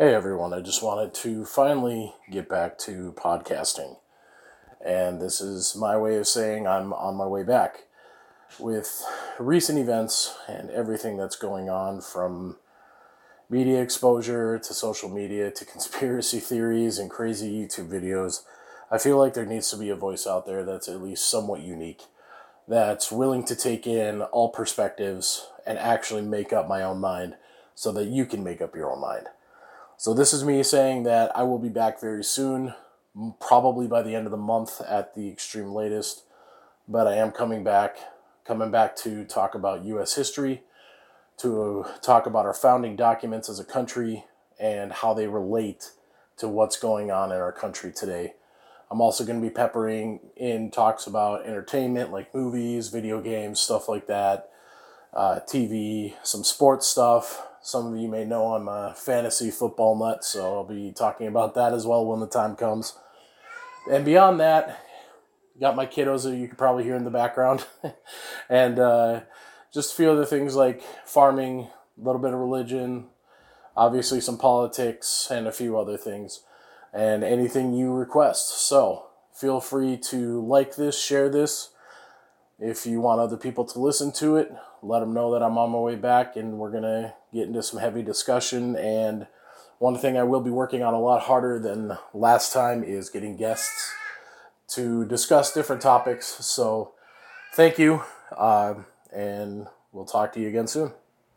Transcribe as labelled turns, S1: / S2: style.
S1: Hey everyone, I just wanted to finally get back to podcasting. And this is my way of saying I'm on my way back. With recent events and everything that's going on from media exposure to social media to conspiracy theories and crazy YouTube videos, I feel like there needs to be a voice out there that's at least somewhat unique, that's willing to take in all perspectives and actually make up my own mind so that you can make up your own mind. So this is me saying that I will be back very soon, probably by the end of the month at the extreme latest. But I am coming back, coming back to talk about U.S. history, to talk about our founding documents as a country and how they relate to what's going on in our country today. I'm also going to be peppering in talks about entertainment like movies, video games, stuff like that, uh, TV, some sports stuff, some of you may know I'm a fantasy football nut, so I'll be talking about that as well when the time comes. And beyond that, got my kiddos that you can probably hear in the background, and uh, just a few other things like farming, a little bit of religion, obviously some politics, and a few other things, and anything you request. So feel free to like this, share this. If you want other people to listen to it, let them know that I'm on my way back and we're going to get into some heavy discussion. And one thing I will be working on a lot harder than last time is getting guests to discuss different topics. So thank you. Uh, and we'll talk to you again soon.